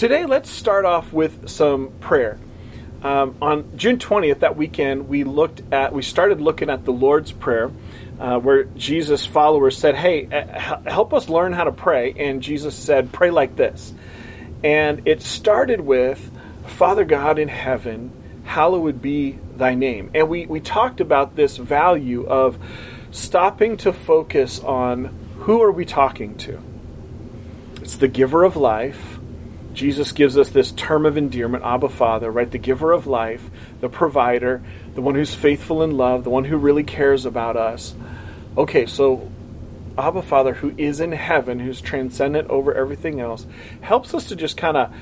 today let's start off with some prayer. Um, on June 20th, that weekend, we looked at, we started looking at the Lord's Prayer, uh, where Jesus' followers said, "Hey, uh, help us learn how to pray," and Jesus said, "Pray like this." And it started with, "Father God in heaven, hallowed be Thy name," and we we talked about this value of stopping to focus on who are we talking to. It's the Giver of life Jesus gives us this term of endearment, Abba Father, right? The giver of life, the provider, the one who's faithful in love, the one who really cares about us. Okay, so Abba Father, who is in heaven, who's transcendent over everything else, helps us to just kind of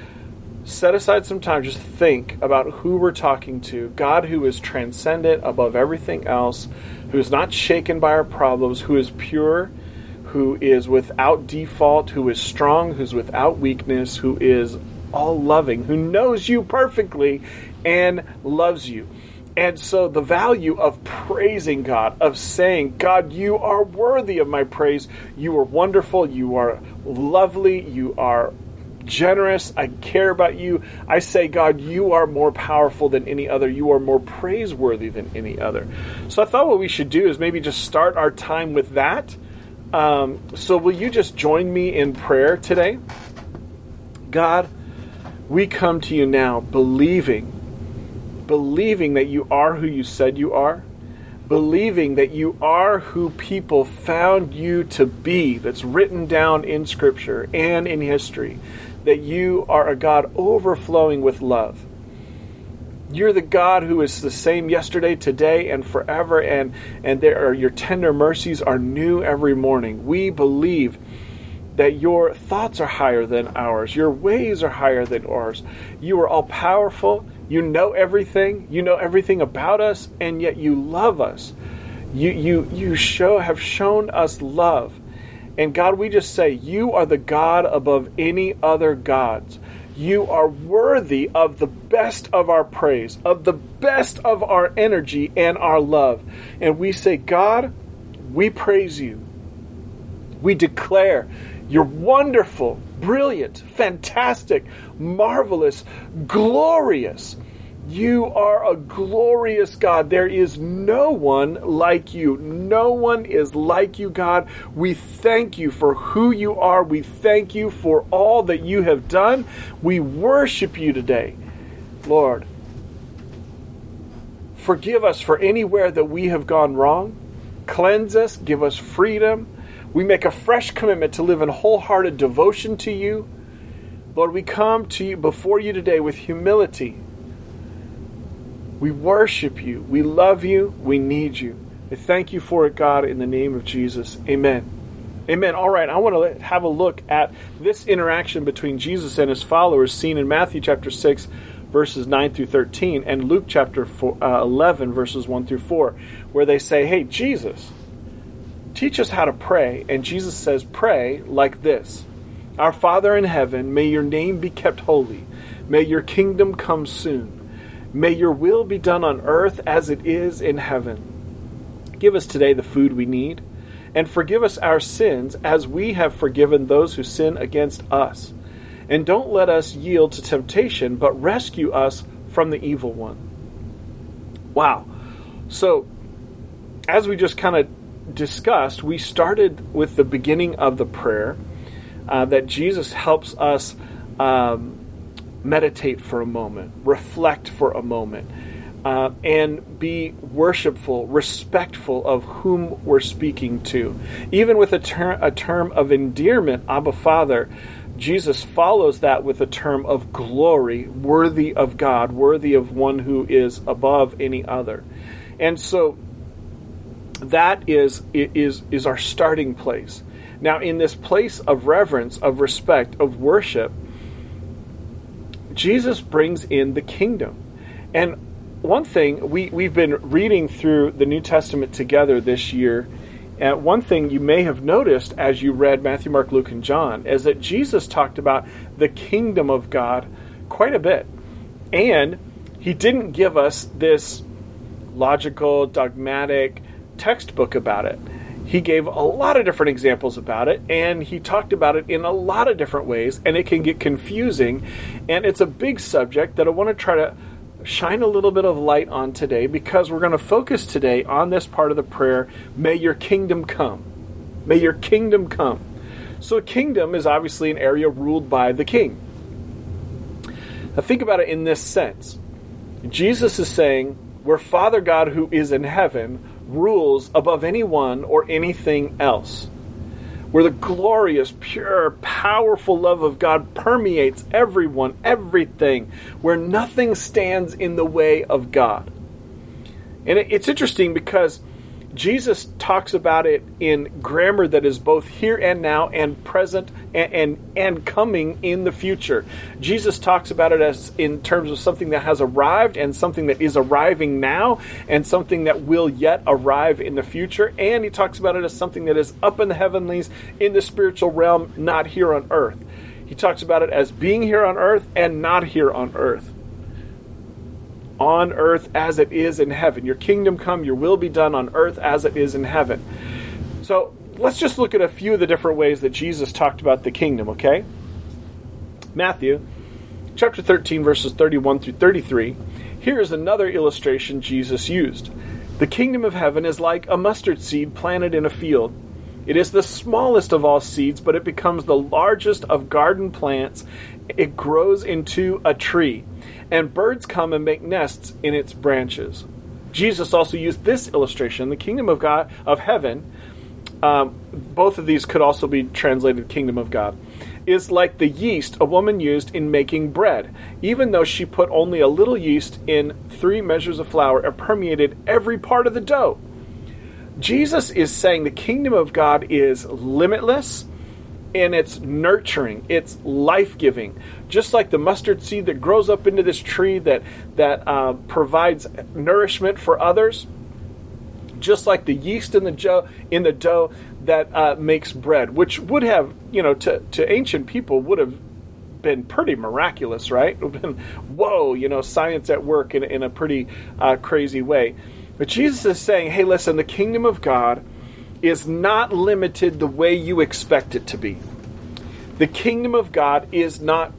set aside some time, just think about who we're talking to. God, who is transcendent above everything else, who is not shaken by our problems, who is pure who is without default, who is strong, who's without weakness, who is all loving, who knows you perfectly and loves you. And so the value of praising God, of saying, God, you are worthy of my praise. You are wonderful. You are lovely. You are generous. I care about you. I say, God, you are more powerful than any other. You are more praiseworthy than any other. So I thought what we should do is maybe just start our time with that um, so, will you just join me in prayer today? God, we come to you now believing, believing that you are who you said you are, believing that you are who people found you to be, that's written down in Scripture and in history, that you are a God overflowing with love you're the God who is the same yesterday, today, and forever, and, and there are, your tender mercies are new every morning. We believe that your thoughts are higher than ours, your ways are higher than ours. You are all powerful, you know everything, you know everything about us, and yet you love us. You, you, you show, have shown us love. And God, we just say, You are the God above any other gods. You are worthy of the best of our praise, of the best of our energy and our love. And we say, God, we praise you. We declare you're wonderful, brilliant, fantastic, marvelous, glorious. You are a glorious God. There is no one like you. No one is like you, God. We thank you for who you are. We thank you for all that you have done. We worship you today, Lord. Forgive us for anywhere that we have gone wrong. Cleanse us, give us freedom. We make a fresh commitment to live in wholehearted devotion to you. Lord, we come to you before you today with humility we worship you. We love you. We need you. I thank you for it, God, in the name of Jesus. Amen. Amen. All right, I want to have a look at this interaction between Jesus and his followers seen in Matthew chapter 6, verses 9 through 13, and Luke chapter four, uh, 11, verses 1 through 4, where they say, Hey, Jesus, teach us how to pray. And Jesus says, Pray like this Our Father in heaven, may your name be kept holy, may your kingdom come soon. May your will be done on earth as it is in heaven. Give us today the food we need, and forgive us our sins as we have forgiven those who sin against us. And don't let us yield to temptation, but rescue us from the evil one. Wow. So, as we just kind of discussed, we started with the beginning of the prayer uh, that Jesus helps us um, meditate for a moment, reflect for a moment, uh, and be worshipful, respectful of whom we're speaking to. Even with a, ter- a term of endearment, Abba Father, Jesus follows that with a term of glory, worthy of God, worthy of one who is above any other. And so that is is is our starting place. Now in this place of reverence, of respect, of worship, Jesus brings in the kingdom. And one thing, we, we've been reading through the New Testament together this year. And one thing you may have noticed as you read Matthew, Mark, Luke, and John is that Jesus talked about the kingdom of God quite a bit. And he didn't give us this logical, dogmatic textbook about it. He gave a lot of different examples about it and he talked about it in a lot of different ways and it can get confusing. And it's a big subject that I want to try to shine a little bit of light on today because we're going to focus today on this part of the prayer may your kingdom come. May your kingdom come. So a kingdom is obviously an area ruled by the king. Now think about it in this sense. Jesus is saying where Father God who is in heaven rules above anyone or anything else. Where the glorious, pure, powerful love of God permeates everyone, everything, where nothing stands in the way of God. And it's interesting because Jesus talks about it in grammar that is both here and now and present and, and, and coming in the future. Jesus talks about it as in terms of something that has arrived and something that is arriving now and something that will yet arrive in the future. And he talks about it as something that is up in the heavenlies in the spiritual realm, not here on earth. He talks about it as being here on earth and not here on earth on earth as it is in heaven. Your kingdom come, your will be done on earth as it is in heaven. So let's just look at a few of the different ways that Jesus talked about the kingdom, okay? Matthew chapter 13, verses 31 through 33. Here is another illustration Jesus used. The kingdom of heaven is like a mustard seed planted in a field. It is the smallest of all seeds, but it becomes the largest of garden plants. It grows into a tree and birds come and make nests in its branches. Jesus also used this illustration. The kingdom of God of heaven, um, both of these could also be translated kingdom of God, is like the yeast a woman used in making bread. Even though she put only a little yeast in three measures of flour, it permeated every part of the dough. Jesus is saying the kingdom of God is limitless and it's nurturing, it's life giving. Just like the mustard seed that grows up into this tree that, that uh, provides nourishment for others, just like the yeast in the, dough, in the dough that uh, makes bread, which would have, you know, to, to ancient people would have been pretty miraculous, right? Been, whoa, you know, science at work in, in a pretty uh, crazy way. But Jesus is saying, hey, listen, the kingdom of God is not limited the way you expect it to be. The kingdom of God is not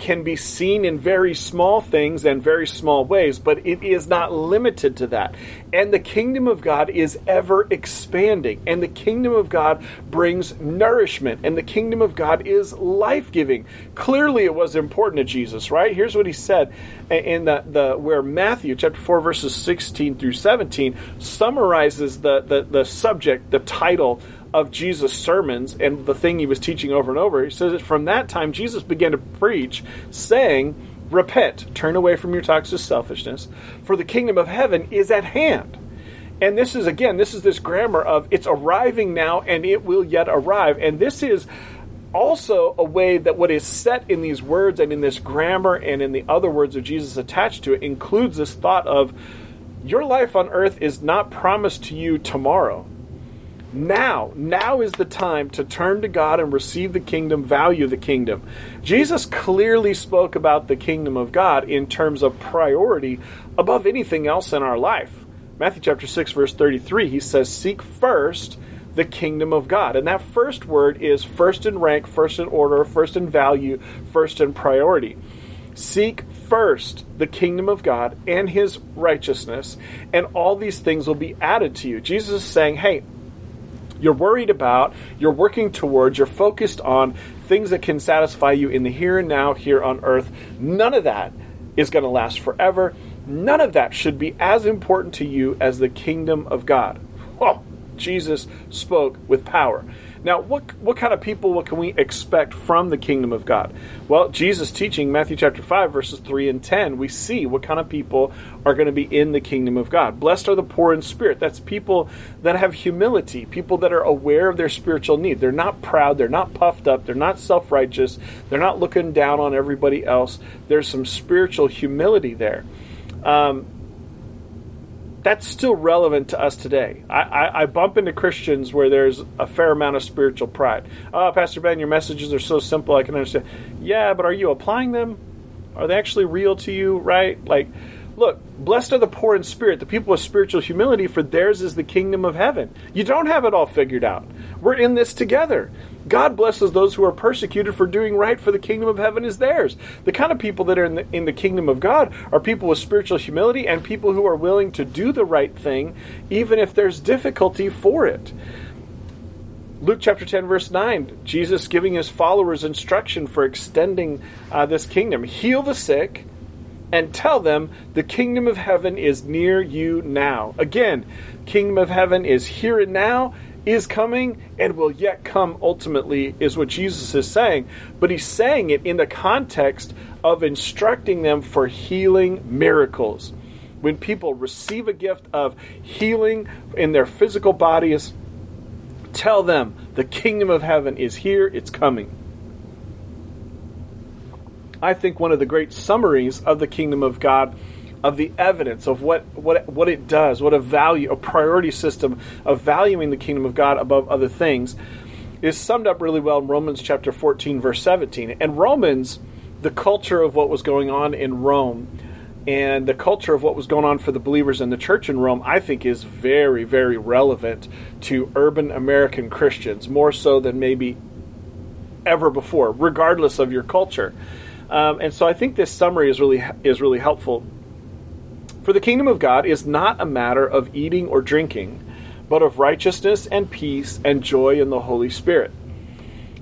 can be seen in very small things and very small ways, but it is not limited to that. And the kingdom of God is ever expanding, and the kingdom of God brings nourishment, and the kingdom of God is life giving. Clearly, it was important to Jesus, right? Here's what he said in the, the where Matthew chapter 4, verses 16 through 17 summarizes the, the, the subject, the title of Jesus' sermons and the thing he was teaching over and over. He says that from that time, Jesus began to preach, saying, Repent, turn away from your toxic selfishness, for the kingdom of heaven is at hand. And this is, again, this is this grammar of it's arriving now and it will yet arrive. And this is also a way that what is set in these words and in this grammar and in the other words of Jesus attached to it includes this thought of your life on earth is not promised to you tomorrow. Now, now is the time to turn to God and receive the kingdom, value the kingdom. Jesus clearly spoke about the kingdom of God in terms of priority above anything else in our life. Matthew chapter 6 verse 33, he says, "Seek first the kingdom of God." And that first word is first in rank, first in order, first in value, first in priority. Seek first the kingdom of God and his righteousness, and all these things will be added to you. Jesus is saying, "Hey, you're worried about, you're working towards, you're focused on things that can satisfy you in the here and now, here on earth. None of that is going to last forever. None of that should be as important to you as the kingdom of God. Oh, Jesus spoke with power. Now, what what kind of people what can we expect from the kingdom of God? Well, Jesus teaching Matthew chapter 5 verses 3 and 10, we see what kind of people are going to be in the kingdom of God. Blessed are the poor in spirit. That's people that have humility, people that are aware of their spiritual need. They're not proud, they're not puffed up, they're not self-righteous, they're not looking down on everybody else. There's some spiritual humility there. Um, that's still relevant to us today. I, I, I, bump into Christians where there's a fair amount of spiritual pride. Oh, Pastor Ben, your messages are so simple, I can understand. Yeah, but are you applying them? Are they actually real to you, right? Like, Look, blessed are the poor in spirit, the people with spiritual humility, for theirs is the kingdom of heaven. You don't have it all figured out. We're in this together. God blesses those who are persecuted for doing right, for the kingdom of heaven is theirs. The kind of people that are in the, in the kingdom of God are people with spiritual humility and people who are willing to do the right thing, even if there's difficulty for it. Luke chapter 10, verse 9, Jesus giving his followers instruction for extending uh, this kingdom heal the sick and tell them the kingdom of heaven is near you now. Again, kingdom of heaven is here and now, is coming, and will yet come ultimately, is what Jesus is saying. But he's saying it in the context of instructing them for healing miracles. When people receive a gift of healing in their physical bodies, Tell them the kingdom of heaven is here, it's coming. I think one of the great summaries of the kingdom of God, of the evidence of what, what, what it does, what a value, a priority system of valuing the kingdom of God above other things, is summed up really well in Romans chapter 14, verse 17. And Romans, the culture of what was going on in Rome, and the culture of what was going on for the believers in the church in Rome, I think, is very, very relevant to urban American Christians, more so than maybe ever before, regardless of your culture. Um, and so I think this summary is really is really helpful. For the kingdom of God is not a matter of eating or drinking, but of righteousness and peace and joy in the Holy Spirit.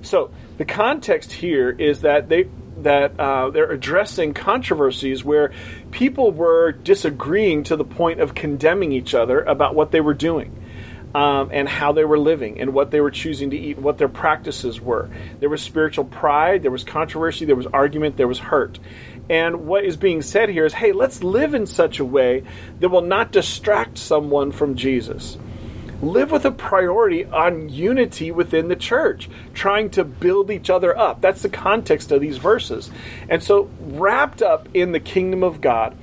So the context here is that they that uh, they're addressing controversies where people were disagreeing to the point of condemning each other about what they were doing. Um, and how they were living and what they were choosing to eat what their practices were. There was spiritual pride, there was controversy, there was argument, there was hurt. And what is being said here is hey, let's live in such a way that will not distract someone from Jesus live with a priority on unity within the church, trying to build each other up. That's the context of these verses. And so, wrapped up in the kingdom of God,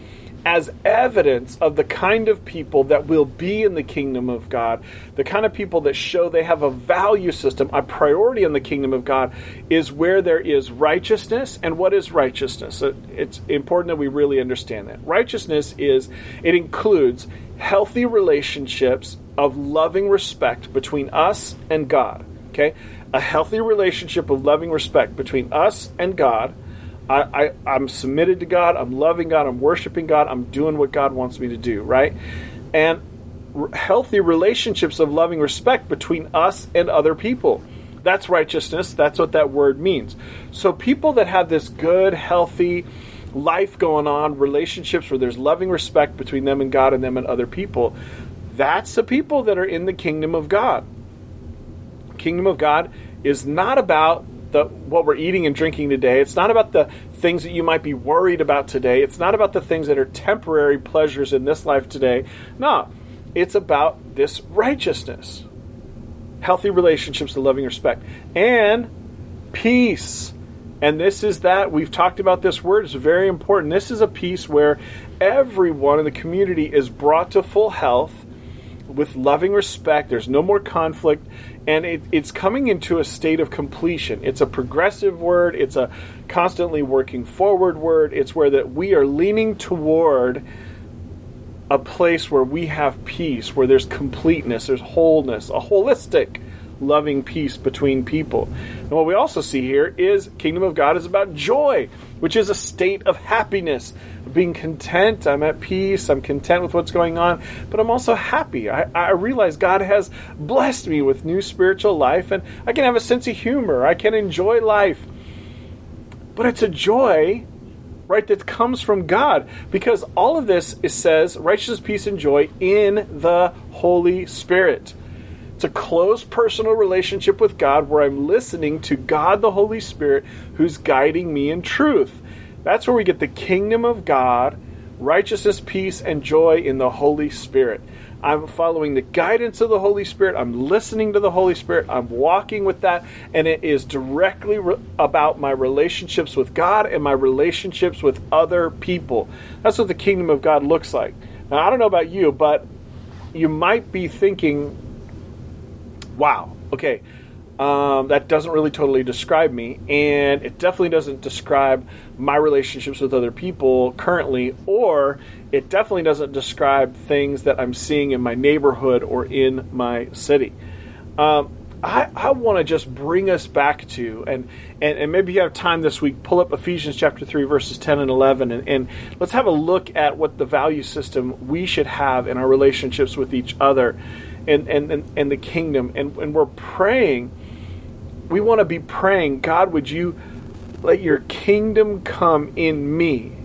as evidence of the kind of people that will be in the kingdom of God, the kind of people that show they have a value system, a priority in the kingdom of God, is where there is righteousness. And what is righteousness? Uh, it's important that we really understand that. Righteousness is, it includes healthy relationships of loving respect between us and God. Okay? A healthy relationship of loving respect between us and God. I, I, am submitted to God. I'm loving God. I'm worshiping God. I'm doing what God wants me to do, right? And r- healthy relationships of loving respect between us and other people. That's righteousness. That's what that word means. So, people that have this good, healthy life going on, relationships where there's loving respect between them and God and them and other people, that's the people that are in the kingdom of God. Kingdom of God is not about the what we're eating and drinking today. It's not about the things that you might be worried about today. It's not about the things that are temporary pleasures in this life today. No, it's about this righteousness, healthy relationships, and loving respect, and peace. And this is that we've talked about this word. It's very important. This is a peace where everyone in the community is brought to full health with loving respect. There's no more conflict, and it, it's coming into a state of completion. It's a progressive word. It's a constantly working forward word. It's where that we are leaning toward a place where we have peace, where there's completeness, there's wholeness, a holistic loving peace between people. And what we also see here is kingdom of God is about joy, which is a state of happiness, of being content. I'm at peace. I'm content with what's going on, but I'm also happy. I, I realize God has blessed me with new spiritual life, and I can have a sense of humor. I can enjoy life. But it's a joy right that comes from god because all of this it says righteousness peace and joy in the holy spirit it's a close personal relationship with God where I'm listening to God the Holy Spirit who's guiding me in truth. That's where we get the kingdom of God, righteousness, peace, and joy in the Holy Spirit. I'm following the guidance of the Holy Spirit. I'm listening to the Holy Spirit. I'm walking with that. And it is directly re- about my relationships with God and my relationships with other people. That's what the kingdom of God looks like. Now, I don't know about you, but you might be thinking, wow, okay, Um, that doesn't really totally describe me, and it definitely doesn't describe my relationships with other people currently, or it definitely doesn't describe things that I'm seeing in my neighborhood or in my city. Um, I, I want to just bring us back to, and, and, and maybe you have time this week, pull up Ephesians chapter 3, verses 10 and 11, and, and let's have a look at what the value system we should have in our relationships with each other and, and, and, and the kingdom. And, and we're praying, we want to be praying, God, would you let your kingdom come in me?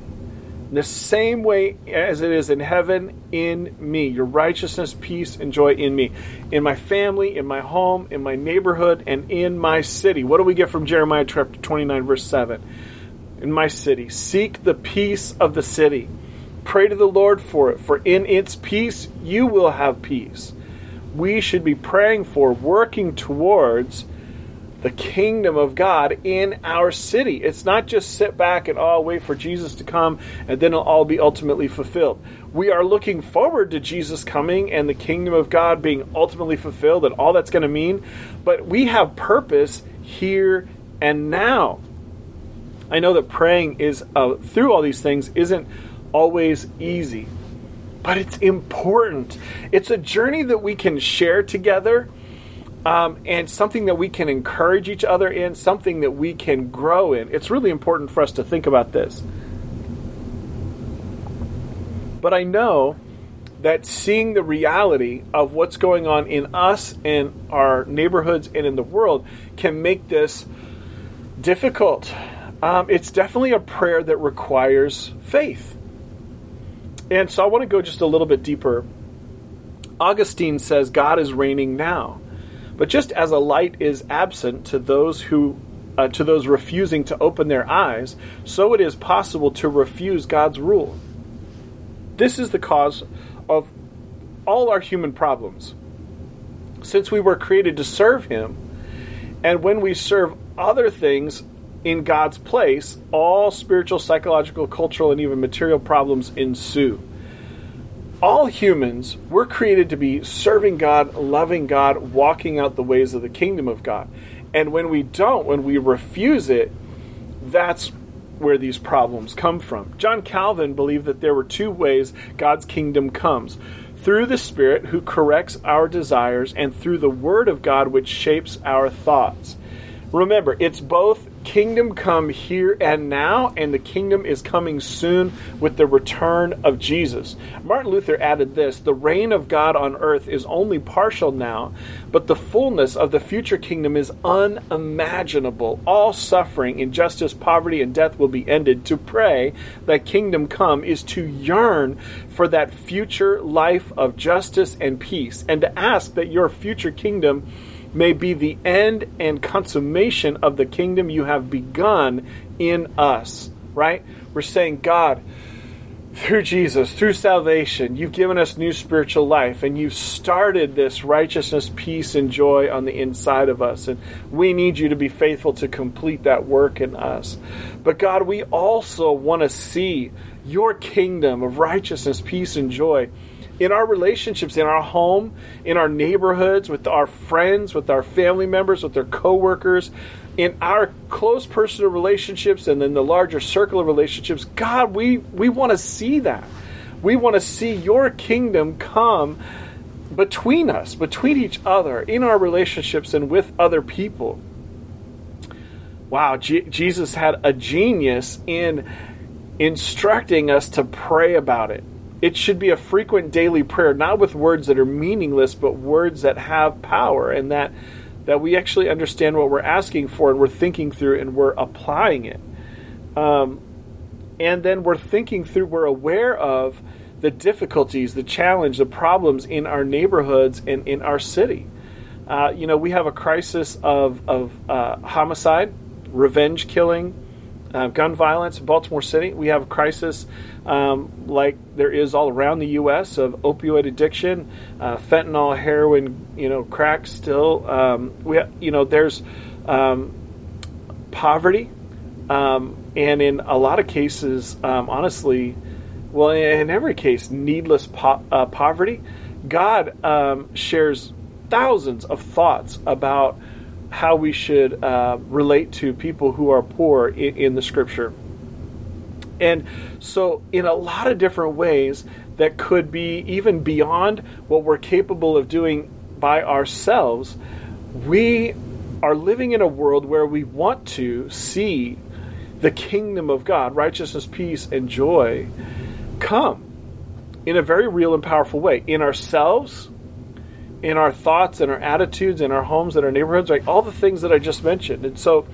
the same way as it is in heaven in me. Your righteousness, peace, and joy in me. In my family, in my home, in my neighborhood, and in my city. What do we get from Jeremiah chapter 29, verse 7? In my city. Seek the peace of the city. Pray to the Lord for it, for in its peace you will have peace. We should be praying for, working towards the kingdom of God in our city. It's not just sit back and oh wait for Jesus to come and then it'll all be ultimately fulfilled. We are looking forward to Jesus coming and the kingdom of God being ultimately fulfilled and all that's going to mean, but we have purpose here and now. I know that praying is uh, through all these things isn't always easy, but it's important. It's a journey that we can share together um, and something that we can encourage each other in, something that we can grow in. It's really important for us to think about this. But I know that seeing the reality of what's going on in us and our neighborhoods and in the world can make this difficult. Um, it's definitely a prayer that requires faith. And so I want to go just a little bit deeper. Augustine says God is reigning now. But just as a light is absent to those who uh, to those refusing to open their eyes, so it is possible to refuse God's rule. This is the cause of all our human problems. Since we were created to serve Him, and when we serve other things in God's place, all spiritual, psychological, cultural, and even material problems ensue all humans were created to be serving God, loving God, walking out the ways of the kingdom of God. And when we don't, when we refuse it, that's where these problems come from. John Calvin believed that there were two ways God's kingdom comes through the Spirit who corrects our desires, and through the Word of God which shapes our thoughts. Remember, it's both kingdom come here and now, and the kingdom is coming soon with the return of Jesus. Martin Luther added this The reign of God on earth is only partial now, but the fullness of the future kingdom is unimaginable. All suffering, injustice, poverty, and death will be ended. To pray that kingdom come is to yearn for that future life of justice and peace, and to ask that your future kingdom may be the end and consummation of the kingdom you have begun in us. Right? We're saying, God, through Jesus, through salvation, you've given us new spiritual life and you've started this righteousness, peace, and joy on the inside of us. And we need you to be faithful to complete that work in us. But God, we also want to see your kingdom of righteousness, peace, and joy in our relationships, in our home, in our neighborhoods, with our friends, with our family members, with our coworkers, in our close personal relationships, and then the larger circle of relationships. God, we, we want to see that. We want to see your kingdom come between us, between each other, in our relationships, and with other people. Wow, G- Jesus had a genius in instructing us to pray about it it should be a frequent daily prayer, not with words that are meaningless, but words that have power and that that we actually understand what we're asking for and we're thinking through and we're applying it. Um, and then we're thinking through, we're aware of the difficulties, the challenge, the problems in our neighborhoods and in our city. Uh, you know, we have a crisis of, of uh, homicide, revenge killing, uh, gun violence in Baltimore City. We have a crisis um, like there is all around the U.S. of opioid addiction, uh, fentanyl, heroin, you know, crack. Still, um, we you know there's um, poverty, um, and in a lot of cases, um, honestly, well, in every case, needless po- uh, poverty. God um, shares thousands of thoughts about how we should uh, relate to people who are poor in, in the scripture. And so, in a lot of different ways, that could be even beyond what we're capable of doing by ourselves, we are living in a world where we want to see the kingdom of God, righteousness, peace, and joy come in a very real and powerful way in ourselves, in our thoughts, and our attitudes, in our homes, and our neighborhoods, like all the things that I just mentioned. And so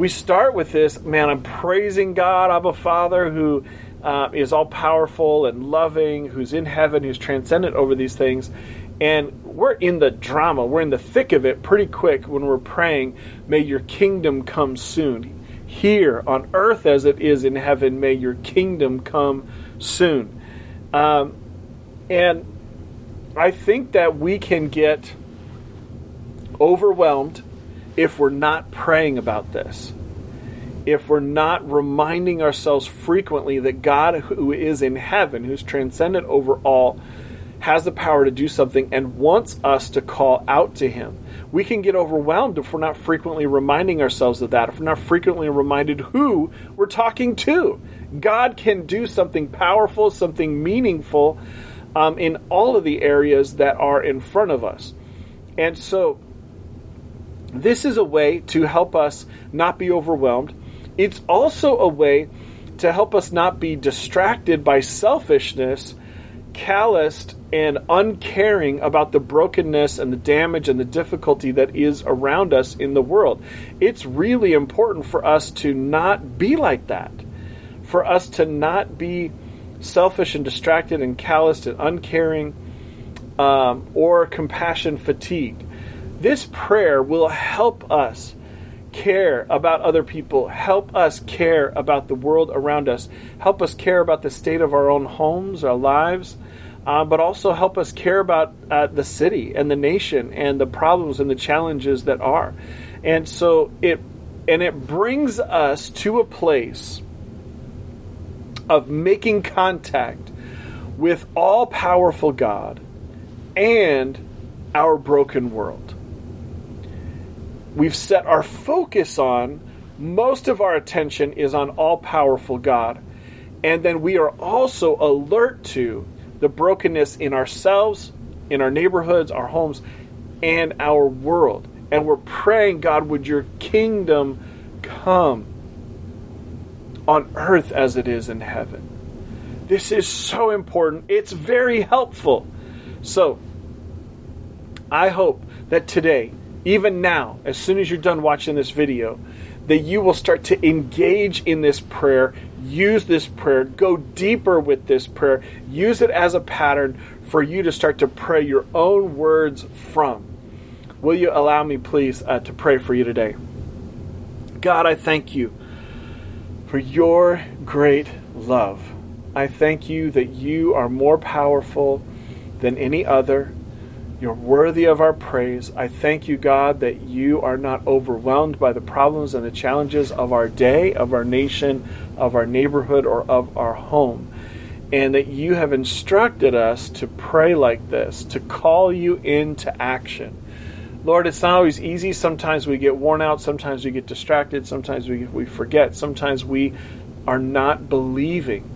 we start with this man, I'm praising God, Abba Father, who uh, is all powerful and loving, who's in heaven, who's transcendent over these things. And we're in the drama, we're in the thick of it pretty quick when we're praying, May your kingdom come soon. Here on earth as it is in heaven, may your kingdom come soon. Um, and I think that we can get overwhelmed if we're not praying about this. If we're not reminding ourselves frequently that God, who is in heaven, who's transcendent over all, has the power to do something and wants us to call out to him. We can get overwhelmed if we're not frequently reminding ourselves of that, if we're not frequently reminded who we're talking to. God can do something powerful, something meaningful um, in all of the areas that are in front of us. And so, this is a way to help us not be overwhelmed. It's also a way to help us not be distracted by selfishness, calloused, and uncaring about the brokenness and the damage and the difficulty that is around us in the world. It's really important for us to not be like that, for us to not be selfish and distracted and calloused and uncaring um, or compassion fatigued. This prayer will help us care about other people, help us care about the world around us, help us care about the state of our own homes, our lives uh, but also help us care about uh, the city and the nation and the problems and the challenges that are. And so it and it brings us to a place of making contact with all powerful God and our broken world. We've set our focus on most of our attention is on all powerful God. And then we are also alert to the brokenness in ourselves, in our neighborhoods, our homes, and our world. And we're praying, God, would your kingdom come on earth as it is in heaven. This is so important. It's very helpful. So, I hope that today, even now, as soon as you're done watching this video, that you will start to engage in this prayer use this prayer, go deeper with this prayer, use it as a pattern for you to start to pray your own words from. Will you allow me, please, uh, to pray for you today? God, I thank you for your great love. I thank you that you are more powerful than any other. You're worthy of our praise. I thank you, God, that you are not overwhelmed by the problems and the challenges of our day, of our nation, of our neighborhood, or of our home. And that you have instructed us to pray like this, to call you into action. Lord, it's not always easy. Sometimes we get worn out. Sometimes we get distracted. Sometimes we, we forget. Sometimes we are not believing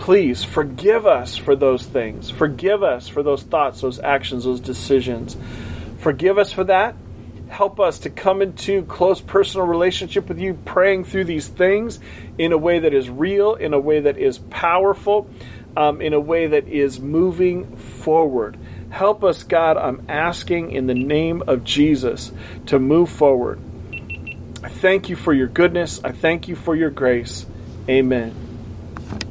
Please forgive us for those things. Forgive us for those thoughts, those actions, those decisions. Forgive us for that. Help us to come into close personal relationship with you, praying through these things in a way that is real, in a way that is powerful, um, in a way that is moving forward. Help us, God. I'm asking in the name of Jesus to move forward. I thank you for your goodness. I thank you for your grace. Amen.